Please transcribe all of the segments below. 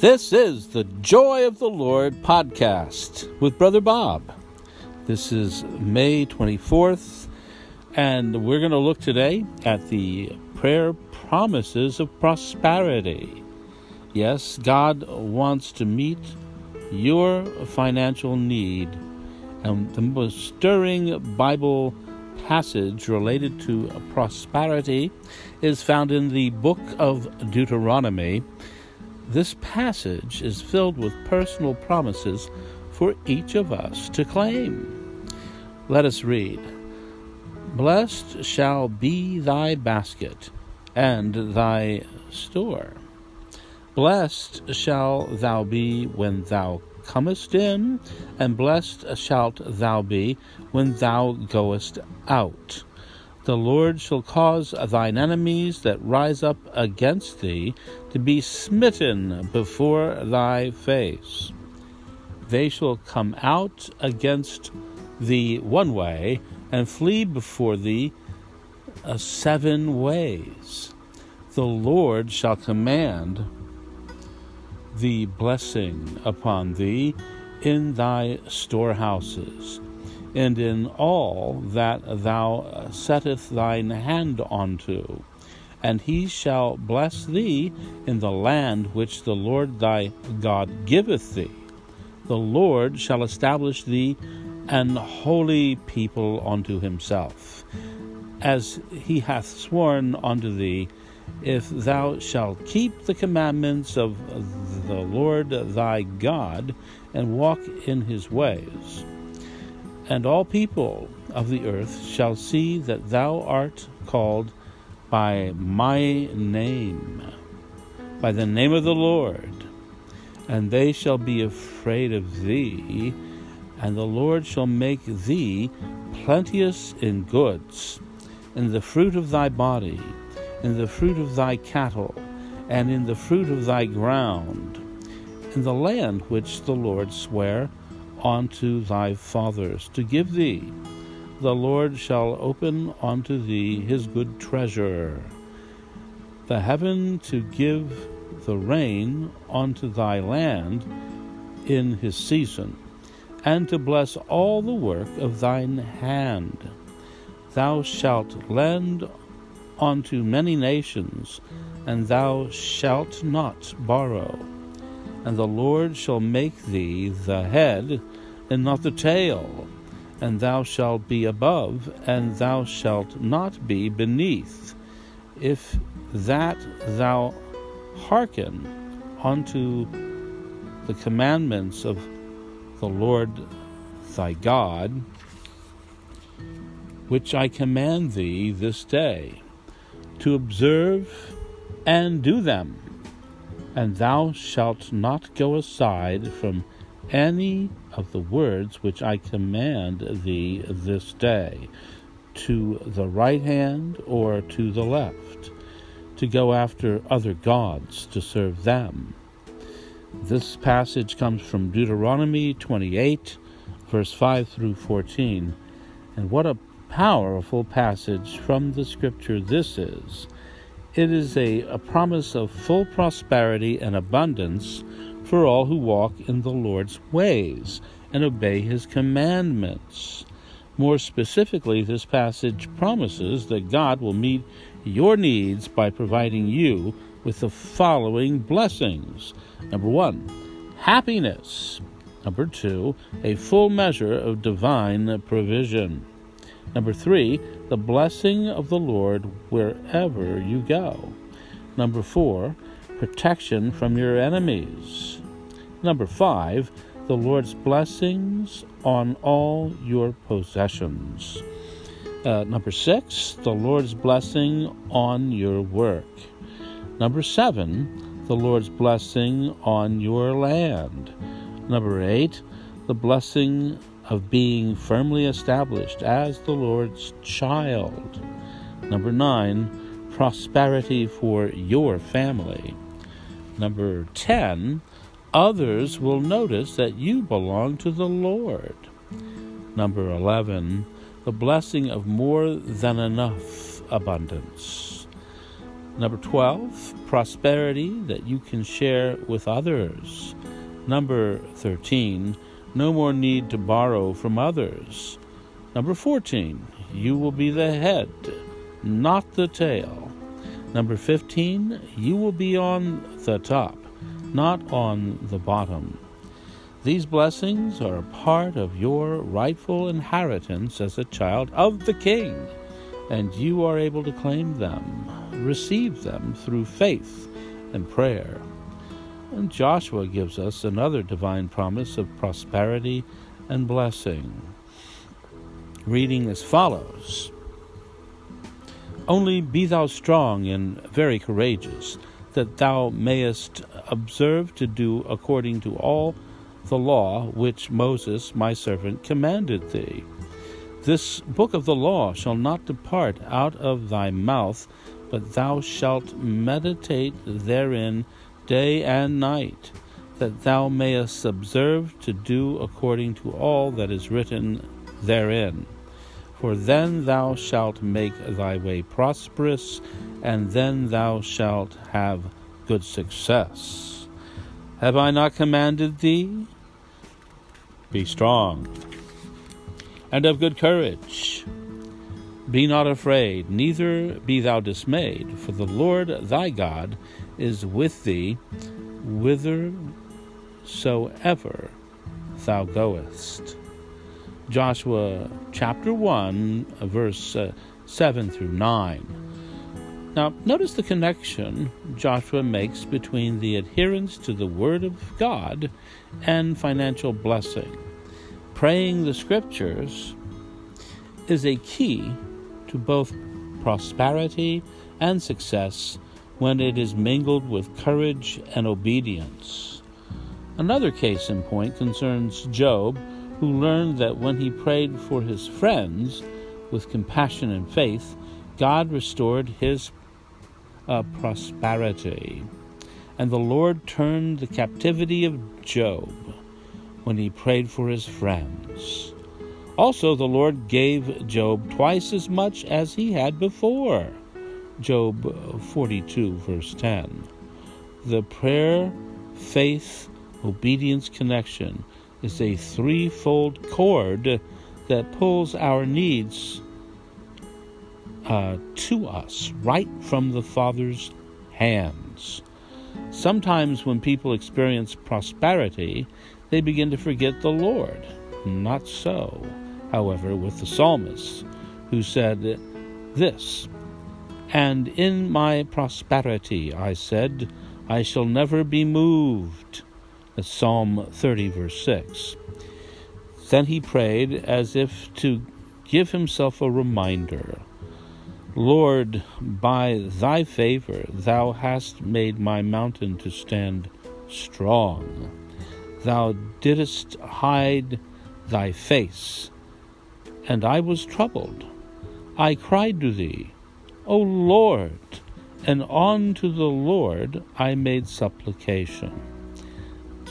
This is the Joy of the Lord podcast with Brother Bob. This is May 24th, and we're going to look today at the prayer promises of prosperity. Yes, God wants to meet your financial need, and the most stirring Bible passage related to prosperity is found in the book of Deuteronomy this passage is filled with personal promises for each of us to claim. Let us read Blessed shall be thy basket and thy store. Blessed shall thou be when thou comest in, and blessed shalt thou be when thou goest out. The Lord shall cause thine enemies that rise up against thee to be smitten before thy face. They shall come out against thee one way, and flee before thee uh, seven ways. The Lord shall command the blessing upon thee in thy storehouses and in all that thou settest thine hand unto. And he shall bless thee in the land which the Lord thy God giveth thee. The Lord shall establish thee an holy people unto himself, as he hath sworn unto thee, if thou shalt keep the commandments of the Lord thy God, and walk in his ways and all people of the earth shall see that thou art called by my name, by the name of the Lord, and they shall be afraid of thee, and the Lord shall make thee plenteous in goods, in the fruit of thy body, in the fruit of thy cattle, and in the fruit of thy ground, in the land which the Lord sware unto thy fathers to give thee. The Lord shall open unto thee his good treasure, the heaven to give the rain unto thy land in his season, and to bless all the work of thine hand. Thou shalt lend unto many nations, and thou shalt not borrow. And the Lord shall make thee the head and not the tail, and thou shalt be above, and thou shalt not be beneath, if that thou hearken unto the commandments of the Lord thy God, which I command thee this day, to observe and do them, and thou shalt not go aside from any of the words which I command thee this day, to the right hand or to the left, to go after other gods to serve them. This passage comes from Deuteronomy 28, verse 5 through 14. And what a powerful passage from the scripture this is! It is a, a promise of full prosperity and abundance for all who walk in the Lord's ways and obey his commandments. More specifically, this passage promises that God will meet your needs by providing you with the following blessings. Number one, happiness. Number two, a full measure of divine provision. Number three, the blessing of the Lord wherever you go. Number four, protection from your enemies. Number five, the Lord's blessings on all your possessions. Uh, number six, the Lord's blessing on your work. Number seven, the Lord's blessing on your land. Number eight, the blessing of being firmly established as the Lord's child. Number nine, prosperity for your family. Number ten, others will notice that you belong to the Lord. Number 11, the blessing of more than enough abundance. Number 12, prosperity that you can share with others. Number 13, no more need to borrow from others. Number 14, you will be the head, not the tail. Number 15, you will be on the top, not on the bottom. These blessings are a part of your rightful inheritance as a child of the King, and you are able to claim them, receive them through faith and prayer. And Joshua gives us another divine promise of prosperity and blessing. Reading as follows Only be thou strong and very courageous, that thou mayest observe to do according to all the law which Moses my servant commanded thee. This book of the law shall not depart out of thy mouth, but thou shalt meditate therein day and night, that thou mayest observe to do according to all that is written therein. For then thou shalt make thy way prosperous, and then thou shalt have good success. Have I not commanded thee? Be strong and of good courage. Be not afraid, neither be thou dismayed, for the Lord thy God is with thee whithersoever thou goest. Joshua chapter 1, verse uh, 7 through 9. Now, notice the connection Joshua makes between the adherence to the Word of God and financial blessing. Praying the Scriptures is a key to both prosperity and success when it is mingled with courage and obedience. Another case in point concerns Job, who learned that when he prayed for his friends with compassion and faith, God restored his uh, prosperity. And the Lord turned the captivity of Job when he prayed for his friends. Also, the Lord gave Job twice as much as he had before. Job 42, verse 10. The prayer, faith, obedience connection is a threefold cord that pulls our needs uh, to us right from the Father's hands. Sometimes, when people experience prosperity, they begin to forget the Lord. Not so, however, with the psalmist, who said this and in my prosperity, I said, I shall never be moved. That's Psalm 30, verse 6. Then he prayed as if to give himself a reminder Lord, by thy favor, thou hast made my mountain to stand strong. Thou didst hide thy face, and I was troubled. I cried to thee O Lord, and unto the Lord I made supplication.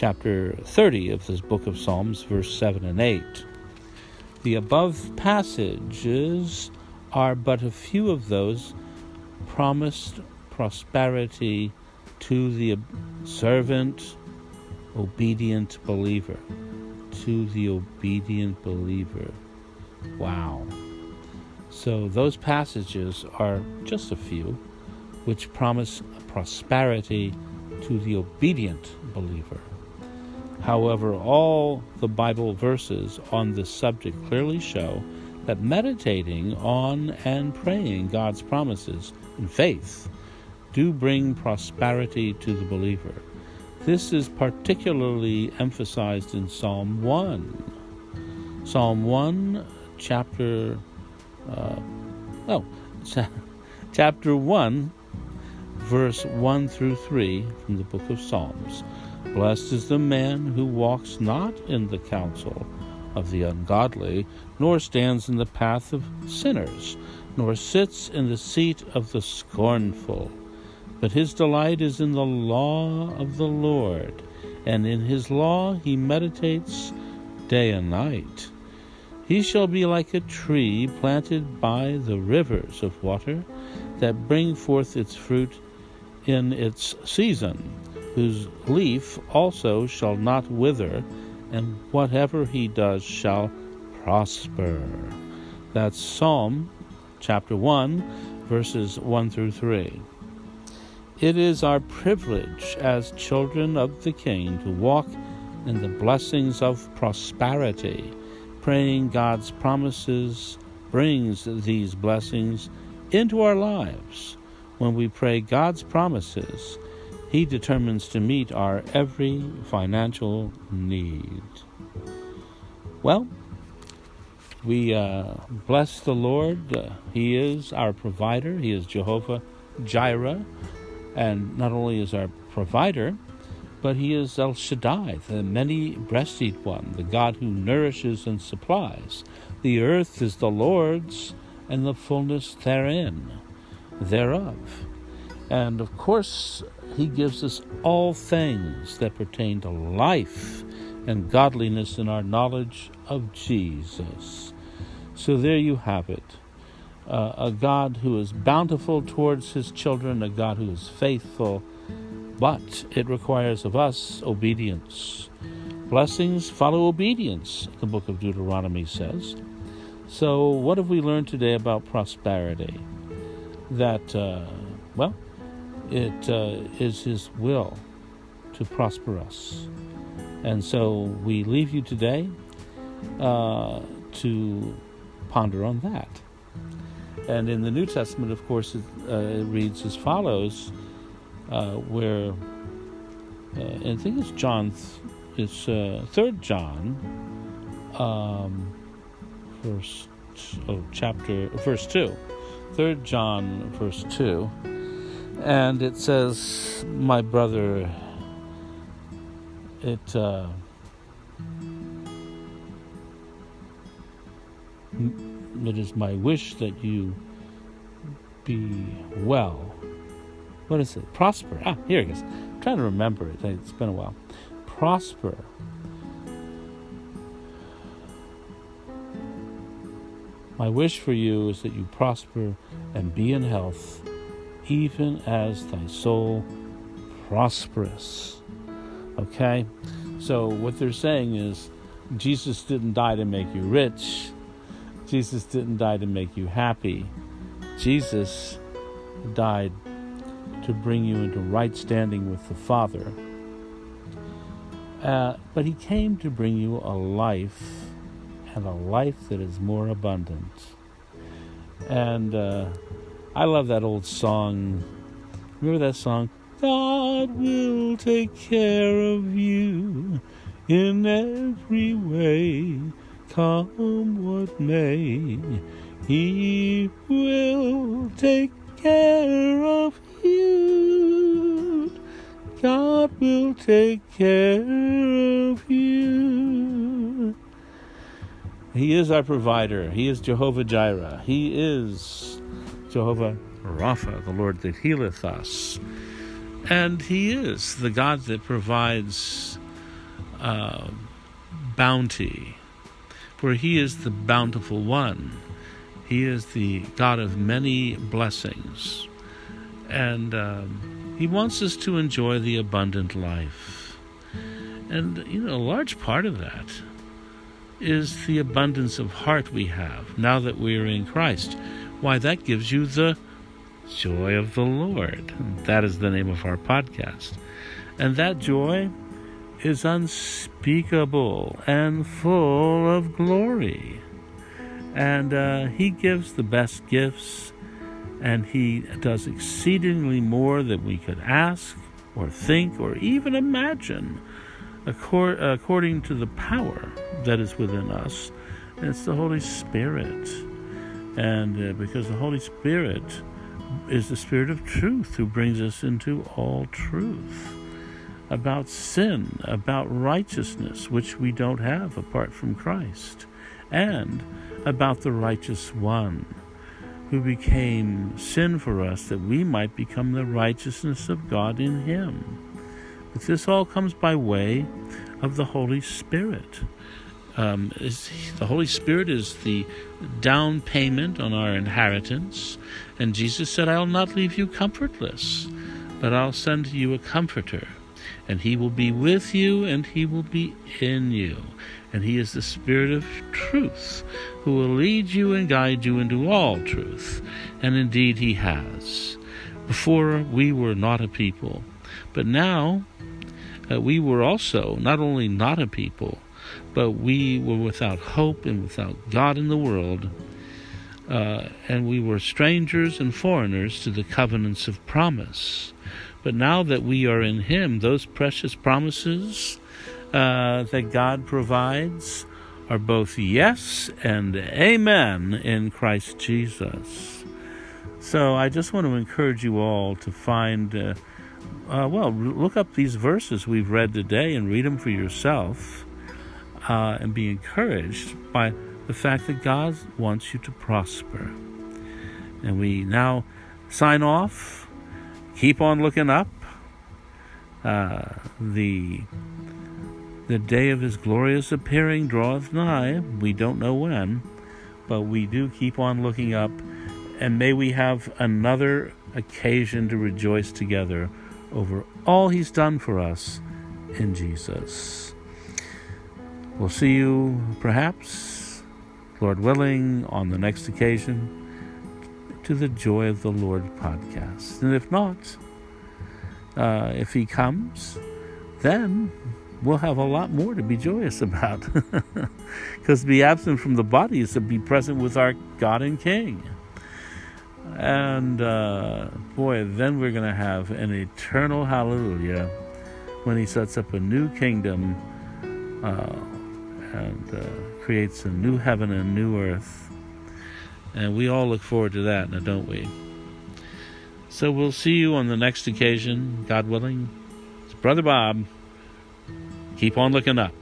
Chapter 30 of this book of Psalms, verse 7 and 8. The above passages are but a few of those promised prosperity to the servant, obedient believer. To the obedient believer. Wow. So, those passages are just a few which promise prosperity to the obedient believer. However, all the Bible verses on this subject clearly show that meditating on and praying God's promises in faith do bring prosperity to the believer. This is particularly emphasized in Psalm 1. Psalm 1, chapter uh, oh, chapter 1, verse 1 through 3 from the book of Psalms. Blessed is the man who walks not in the counsel of the ungodly, nor stands in the path of sinners, nor sits in the seat of the scornful. But his delight is in the law of the Lord, and in his law he meditates day and night. He shall be like a tree planted by the rivers of water that bring forth its fruit in its season, whose leaf also shall not wither, and whatever he does shall prosper. That's Psalm chapter 1, verses 1 through 3. It is our privilege as children of the King to walk in the blessings of prosperity. Praying God's promises brings these blessings into our lives. When we pray God's promises, He determines to meet our every financial need. Well, we uh, bless the Lord. Uh, he is our provider, He is Jehovah Jireh. And not only is our provider, but he is El Shaddai, the many breasted one, the God who nourishes and supplies. The earth is the Lord's, and the fullness therein, thereof. And of course, he gives us all things that pertain to life and godliness in our knowledge of Jesus. So there you have it. Uh, a God who is bountiful towards his children, a God who is faithful, but it requires of us obedience. Blessings follow obedience, the book of Deuteronomy says. So, what have we learned today about prosperity? That, uh, well, it uh, is His will to prosper us. And so we leave you today uh, to ponder on that. And in the New Testament, of course, it, uh, it reads as follows, uh, where uh, I think it's John, it's uh, Third John, um, oh chapter verse two, Third John verse two, and it says, "My brother." It. Uh, it is my wish that you be well. What is it? Prosper. Ah, here it is. I'm trying to remember it. It's been a while. Prosper. My wish for you is that you prosper and be in health, even as thy soul prosperous. Okay? So, what they're saying is Jesus didn't die to make you rich, Jesus didn't die to make you happy. Jesus died to bring you into right standing with the Father. Uh, but he came to bring you a life and a life that is more abundant. And uh, I love that old song. Remember that song? God will take care of you in every way come what may, He will take care of you. God will take care of you. He is our provider. He is Jehovah Jireh. He is Jehovah Rapha, the Lord that healeth us. And He is the God that provides uh, bounty for he is the bountiful one. He is the God of many blessings. And um, he wants us to enjoy the abundant life. And, you know, a large part of that is the abundance of heart we have now that we are in Christ. Why, that gives you the joy of the Lord. That is the name of our podcast. And that joy is unspeakable and full of glory. And uh, He gives the best gifts, and He does exceedingly more than we could ask or think or even imagine, according to the power that is within us. And it's the Holy Spirit. And uh, because the Holy Spirit is the Spirit of truth who brings us into all truth about sin, about righteousness, which we don't have apart from Christ, and about the righteous one who became sin for us that we might become the righteousness of God in him. But this all comes by way of the Holy Spirit. Um, the Holy Spirit is the down payment on our inheritance. And Jesus said, I'll not leave you comfortless, but I'll send you a comforter. And he will be with you and he will be in you. And he is the Spirit of truth who will lead you and guide you into all truth. And indeed he has. Before we were not a people, but now uh, we were also not only not a people, but we were without hope and without God in the world, uh, and we were strangers and foreigners to the covenants of promise. But now that we are in Him, those precious promises uh, that God provides are both yes and amen in Christ Jesus. So I just want to encourage you all to find, uh, uh, well, look up these verses we've read today and read them for yourself uh, and be encouraged by the fact that God wants you to prosper. And we now sign off. Keep on looking up. Uh, the the day of his glorious appearing draweth nigh. We don't know when, but we do keep on looking up. And may we have another occasion to rejoice together over all he's done for us in Jesus. We'll see you, perhaps, Lord willing, on the next occasion to the Joy of the Lord podcast. And if not, uh, if he comes, then we'll have a lot more to be joyous about. Because to be absent from the body is to be present with our God and King. And uh, boy, then we're going to have an eternal hallelujah when he sets up a new kingdom. Uh, and uh, creates a new heaven and new earth. And we all look forward to that, now don't we? So we'll see you on the next occasion, God willing. It's Brother Bob. Keep on looking up.